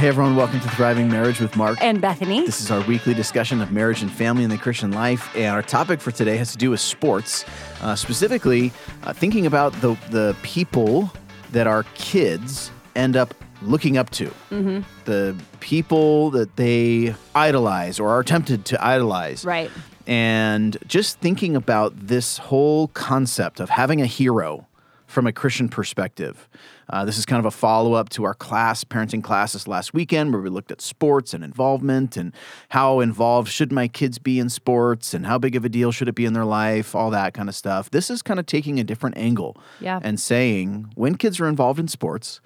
Hey everyone, welcome to Thriving Marriage with Mark. And Bethany. This is our weekly discussion of marriage and family in the Christian life. And our topic for today has to do with sports, uh, specifically uh, thinking about the, the people that our kids end up looking up to, Mm-hmm. the people that they idolize or are tempted to idolize. Right. And just thinking about this whole concept of having a hero from a Christian perspective. Uh, this is kind of a follow up to our class, parenting classes last weekend, where we looked at sports and involvement and how involved should my kids be in sports and how big of a deal should it be in their life, all that kind of stuff. This is kind of taking a different angle Yeah. and saying when kids are involved in sports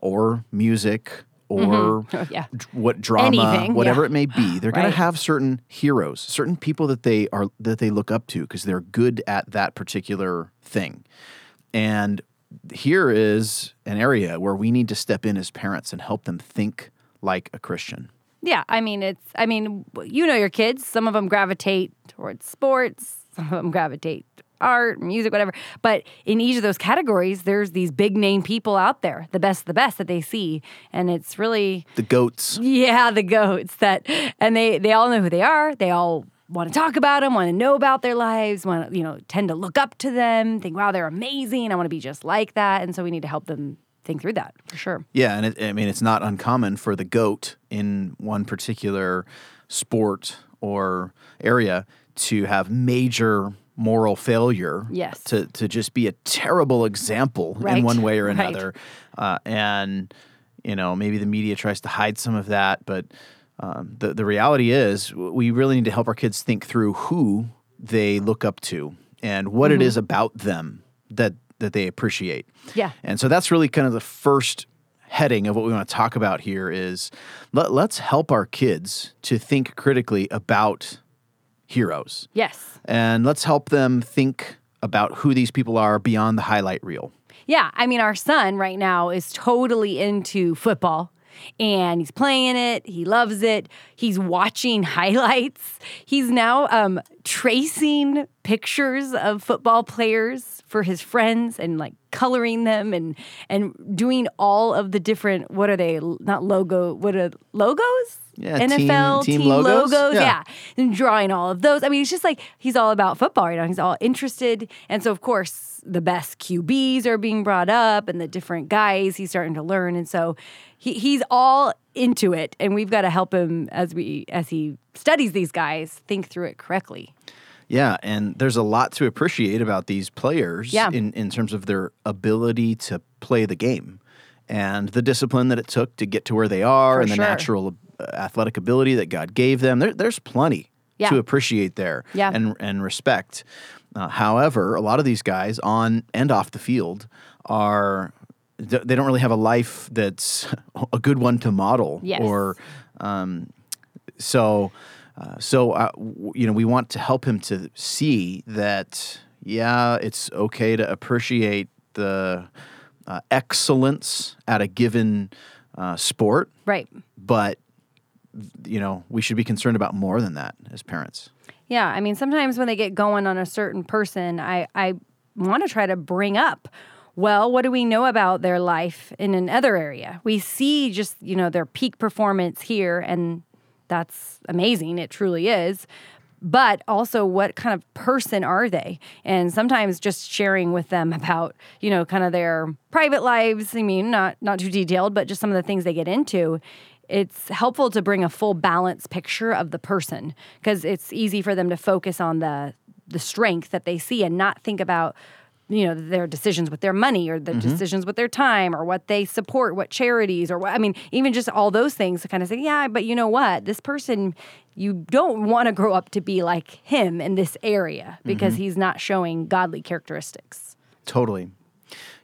or music or Oh, yeah. d- what drama, Anything, whatever yeah. it may be, they're going to have certain heroes, certain people that they are that they look up to because they're good at that particular thing. And here is an area where we need to step in as parents and help them think like a Christian. Yeah. I mean, it's, I mean, you know your kids. Some of them gravitate towards sports, some of them gravitate art, music, whatever. But in each of those categories, there's these big name people out there, the best, of the best that they see. And it's really, The goats. yeah, the goats that, and they, they all know who they are. They all want to talk about them, want to know about their lives, want to, you know, tend to look up to them, think, wow, they're amazing. I want to be just like that. And so we need to help them think through that for sure. Yeah, and it, I mean it's not uncommon for the goat in one particular sport or area to have major moral failure. Yes. To to just be a terrible example in one way or right. another, uh, and you know maybe the media tries to hide some of that, but um, the the reality is we really need to help our kids think through who they look up to and what Mm-hmm. it is about them that that they appreciate. Yeah. And so that's really kind of the first heading of what we want to talk about here is let, let's help our kids to think critically about heroes. Yes. And let's help them think about who these people are beyond the highlight reel. Yeah, I mean, our son right now is totally into football and he's playing it. He loves it. He's watching highlights. He's now um, tracing pictures of football players for his friends and like coloring them and and doing all of the different what are they not logo what are logos Yeah, team- NFL team logos? yeah. Yeah. and drawing all of those. I mean, it's just like he's all about football right now. He's all interested. And so, of course, the best QBs are being brought up and the different guys he's starting to learn. And so he, he's all into it. And we've got to help him as we as he studies these guys think through it correctly. Yeah, and there's a lot to appreciate about these players Yeah. in, in terms of their ability to play the game and the discipline that it took to get to where they are For and the sure. natural athletic ability that God gave them. There, there's plenty Yeah. to appreciate there Yeah. and, and respect. Uh, however, a lot of these guys on and off the field are they don't really have a life that's a good one to model Yes. or um, so uh, so uh, w- you know we want to help him to see that yeah it's okay to appreciate the uh, excellence at a given uh, sport Right. but you know we should be concerned about more than that as parents Yeah, I mean, sometimes when they get going on a certain person, I, I want to try to bring up, well, what do we know about their life in another area? We see just, you know, their peak performance here, and that's amazing. It truly is. But also, what kind of person are they? And sometimes just sharing with them about, you know, kind of their private lives. I mean, not not too detailed, but just some of the things they get into it's helpful to bring a full balance picture of the person because it's easy for them to focus on the the strength that they see and not think about you know their decisions with their money or the mm-hmm. decisions with their time or what they support what charities or what i mean even just all those things to kind of say yeah but you know what? This person you don't want to grow up to be like him in this area because mm-hmm. he's not showing godly characteristics. Totally.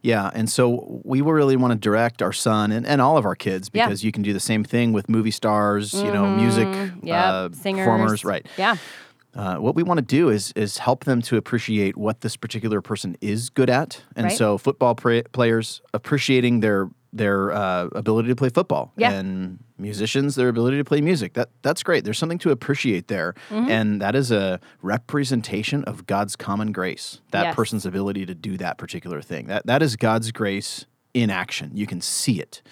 Yeah. And so we really want to direct our son and, and all of our kids Yeah. because you can do the same thing with movie stars, you know, music Yep, uh, singers performers. Right. yeah Uh, what we want to do is is help them to appreciate what this particular person is good at, and Right. so football pra- players appreciating their their uh, ability to play football, Yeah. and musicians their ability to play music. That that's great. There's something to appreciate there, Mm-hmm. and that is a representation of God's common grace. That Yes. person's ability to do that particular thing. That that is God's grace in action. You can see it.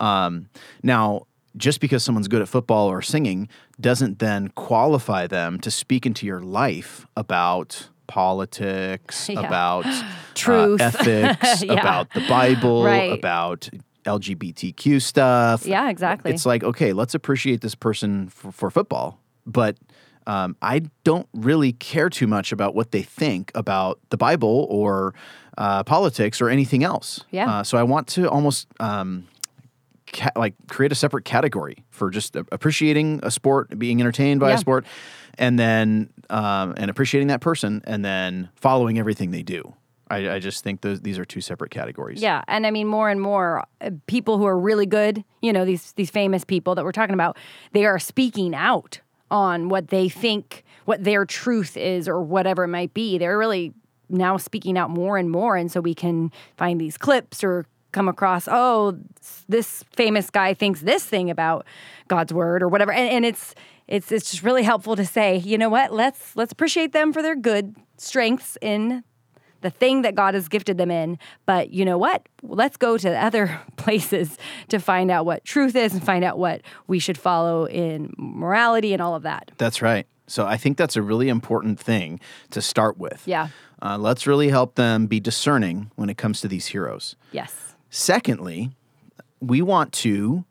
Um, now, just because someone's good at football or singing doesn't then qualify them to speak into your life about politics, Yeah. about uh, Truth. ethics, Yeah. about the Bible, Right. about LGBTQ stuff. Yeah, exactly. It's like, okay, let's appreciate this person for, for football, but um, I don't really care too much about what they think about the Bible or uh, politics or anything else. Yeah. Uh, so I want to almost um, ca- like create a separate category for just appreciating a sport, being entertained by Yeah. a sport, and then um, and appreciating that person, and then following everything they do. I, I just think those, these are two separate categories. Yeah, and I mean more and more uh, people who are really good, you know, these these famous people that we're talking about, they are speaking out on what they think, what their truth is or whatever it might be. They're really now speaking out more and more and so we can find these clips or come across, oh, this famous guy thinks this thing about God's word or whatever. And, and it's it's it's just really helpful to say, you know what? Let's let's appreciate them for their good strengths in the thing that God has gifted them in. But you know what? Let's go to other places to find out what truth is and find out what we should follow in morality and all of that. That's right. So I think that's a really important thing to start with. Yeah. Uh, let's really help them be discerning when it comes to these heroes. Yes. Secondly, we want to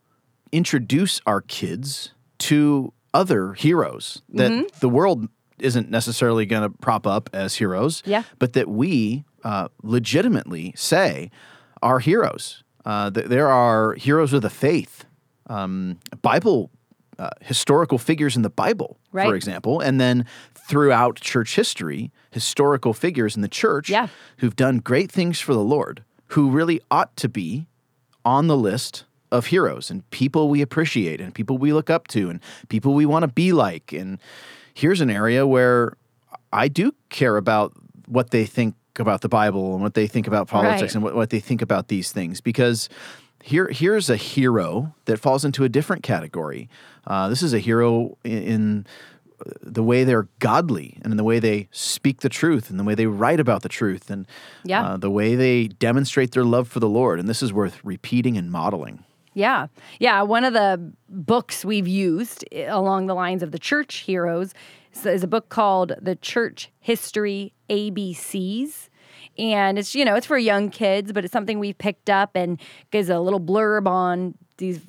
introduce our kids to other heroes that Mm-hmm. the world isn't necessarily going to prop up as heroes, Yeah. but that we uh, legitimately say are heroes. Uh, th- there are heroes of the faith, um, Bible uh, historical figures in the Bible, for example, and then throughout church history, historical figures in the church Yeah. who've done great things for the Lord, who really ought to be on the list of heroes and people we appreciate and people we look up to and people we want to be like. And here's an area where I do care about what they think about the Bible and what they think about politics Right. and what, what they think about these things because here here's a hero that falls into a different category. Uh, this is a hero in, in the way they're godly and in the way they speak the truth and the way they write about the truth and Yeah. uh, the way they demonstrate their love for the Lord. And this is worth repeating and modeling. Yeah. Yeah. One of the books we've used along the lines of the church heroes is- is a book called The Church History ABCs. And it's, you know, it's for young kids, but it's something we've picked up and gives a little blurb on these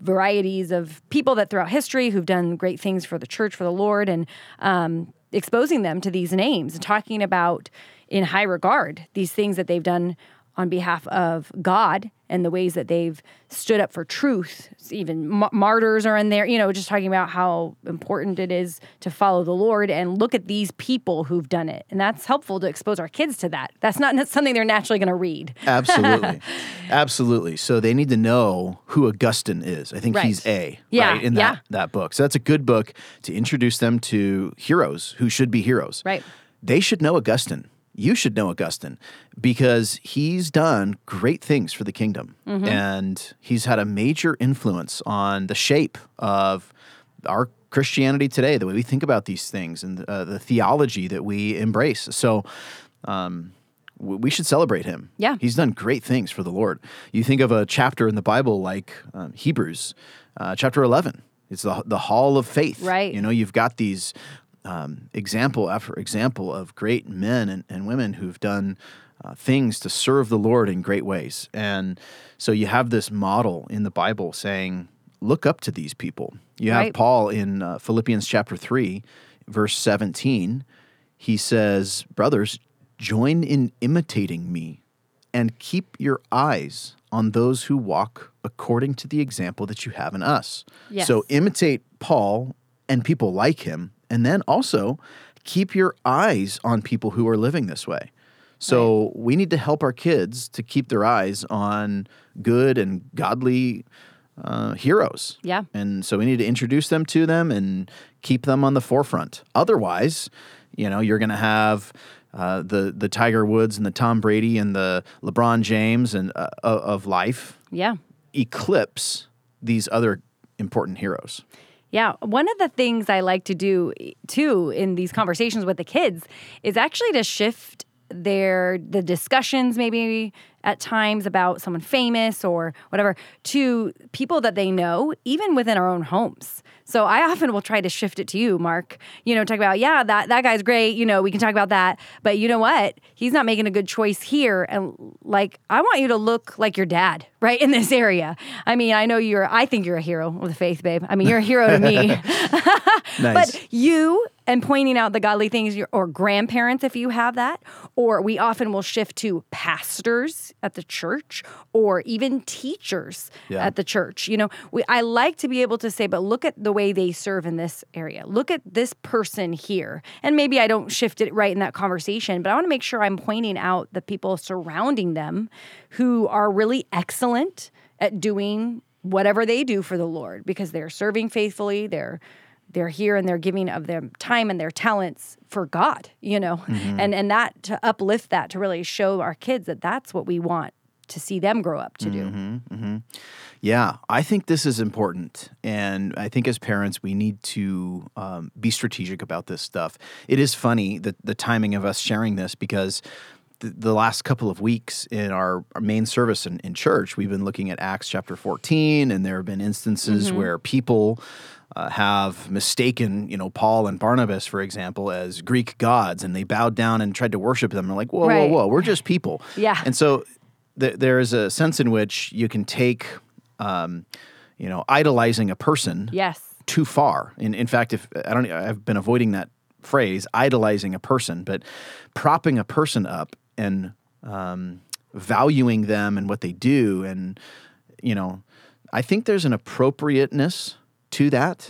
varieties of people that throughout history who've done great things for the church, for the Lord, and um, exposing them to these names and talking about in high regard these things that they've done on behalf of God and the ways that they've stood up for truth. Even ma- martyrs are in there, you know, just talking about how important it is to follow the Lord and look at these people who've done it. And that's helpful to expose our kids to that. That's not something they're naturally going to read. Absolutely. Absolutely. So they need to know who Augustine is. I think Right. he's A Yeah, right, in yeah. that, that book. So that's a good book to introduce them to heroes who should be heroes. Right. They should know Augustine. You should know Augustine because he's done great things for the kingdom. Mm-hmm. And he's had a major influence on the shape of our Christianity today, the way we think about these things and uh, the theology that we embrace. So, um, we should celebrate him. Yeah. He's done great things for the Lord. You think of a chapter in the Bible like um, Hebrews, uh, chapter 11. It's the, the hall of faith. Right. You know, you've got these um, example after example of great men and, and women who've done uh, things to serve the Lord in great ways. And so you have this model in the Bible saying, look up to these people. You have Right. Paul in uh, Philippians chapter 3, verse 17. He says, Brothers, join in imitating me and keep your eyes on those who walk according to the example that you have in us. Yes. So imitate Paul and people like him, and then also keep your eyes on people who are living this way. So we need to help our kids to keep their eyes on good and godly uh, heroes. Yeah. And so we need to introduce them to them and keep them on the forefront. Otherwise, you know, you're going to have uh, the the Tiger Woods and the Tom Brady and the LeBron James and uh, of life Yeah. eclipse these other important heroes. Yeah, one of the things I like to do too in these conversations with the kids is actually to shift their the discussions maybe at times about someone famous or whatever to people that they know, even within our own homes. So I often will try to shift it to you, Mark. You know, talk about, yeah, that, that guy's great. You know, we can talk about that. But you know what? He's not making a good choice here. And like, I want you to look like your dad, right? In this area. I mean, I know you're, I think you're a hero of the faith, babe. I mean, you're a hero to me. Nice. But you and pointing out the godly things, your- or grandparents, if you have that, or we often will shift to pastors at the church, or even teachers Yeah. at the church. You know, we, I like to be able to say, but look at the way they serve in this area. Look at this person here, and maybe I don't shift it right in that conversation, but I want to make sure I'm pointing out the people surrounding them who are really excellent at doing whatever they do for the Lord because they're serving faithfully. They're they're here and they're giving of their time and their talents for God, you know, mm-hmm. and and that to uplift that to really show our kids that that's what we want to see them grow up to do. Mm-hmm, mm-hmm. Yeah, I think this is important. And I think as parents, we need to um, be strategic about this stuff. It is funny that the timing of us sharing this because the, the last couple of weeks in our, our main service in, in church, we've been looking at Acts chapter 14, and there have been instances where people. Uh, have mistaken, you know, Paul and Barnabas, for example, as Greek gods, and they bowed down and tried to worship them. They're like, whoa, Right. whoa, whoa, we're just people. Yeah. And so th- there is a sense in which you can take, um, you know, idolizing a person Yes. too far. In in fact, if I don't, I've been avoiding that phrase, idolizing a person, but propping a person up and um, valuing them and what they do, and you know, I think there's an appropriateness to that,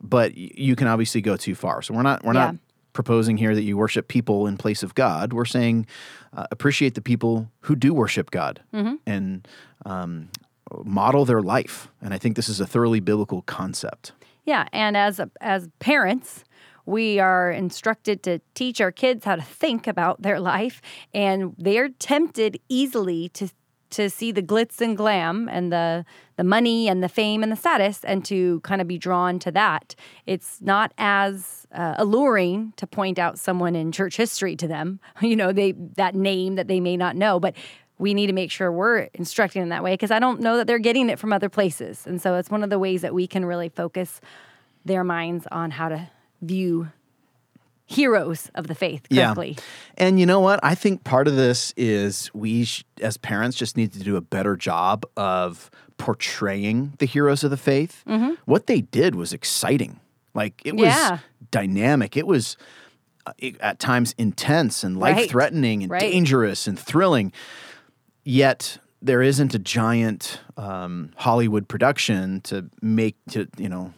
but you can obviously go too far. So we're not we're Yeah. not proposing here that you worship people in place of God. We're saying uh, appreciate the people who do worship God and um, model their life. And I think this is a thoroughly biblical concept. Yeah, and as as parents, we are instructed to teach our kids how to think about their life, and they're tempted easily to to see the glitz and glam and the the money and the fame and the status, and to kind of be drawn to that. It's not as uh, alluring to point out someone in church history to them, you know, they that name that they may not know, but we need to make sure we're instructing in that way because I don't know that they're getting it from other places. And so it's one of the ways that we can really focus their minds on how to view heroes of the faith correctly. And you know what? I think part of this is we, sh- as parents, just need to do a better job of portraying the heroes of the faith. What they did was exciting. Like it was Yeah. dynamic. It was uh, it- at times intense and life threatening and Right. dangerous and thrilling. Yet there isn't a giant um, Hollywood production to make to you know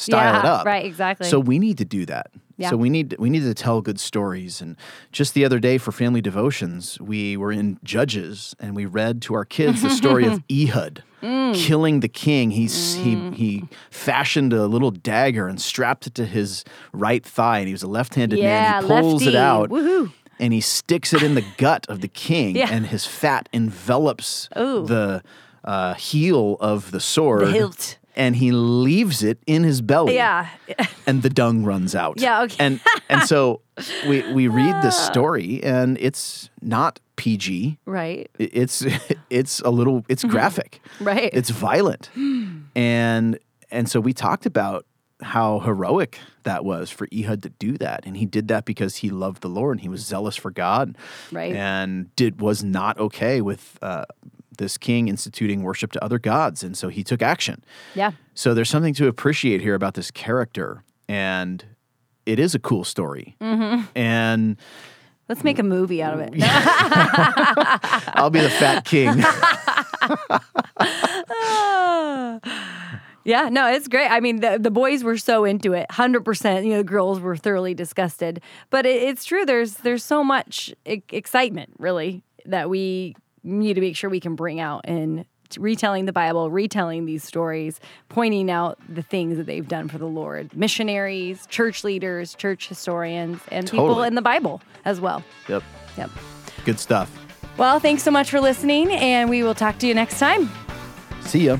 style it up. right, exactly. So we need to do that. Yeah. So we need we need to tell good stories. And just the other day for family devotions, we were in Judges and we read to our kids the story of Ehud Mm. killing the king. He's he he fashioned a little dagger and strapped it to his right thigh, and he was a left-handed Yeah, man. He pulls lefty. it out. Woohoo. And he sticks it in the gut of the king, Yeah. and his fat envelops Ooh. the uh, heel of the sword. The hilt. And he leaves it in his belly Yeah. and the dung runs out. Yeah, okay. And and so we we read this story and it's not PG. right. It's it's a little it's graphic. Right. It's violent. and and so we talked about how heroic that was for Ehud to do that. And he did that because he loved the Lord and he was zealous for God. Right. And did was not okay with uh, this king instituting worship to other gods. And so he took action. Yeah. So there's something to appreciate here about this character, and it is a cool story. Mm-hmm. And Let's make a movie out of it. I'll be the fat king. Yeah, no, it's great. I mean, the, the boys were so into it, hundred percent. You know, the girls were thoroughly disgusted. But it, it's true. There's there's so much e- excitement, really, that we need to make sure we can bring out in retelling the Bible, retelling these stories, pointing out the things that they've done for the Lord. Missionaries, church leaders, church historians, and people in the Bible as well. yep. Yep. Good stuff. Well, thanks so much for listening, and we will talk to you next time. See ya.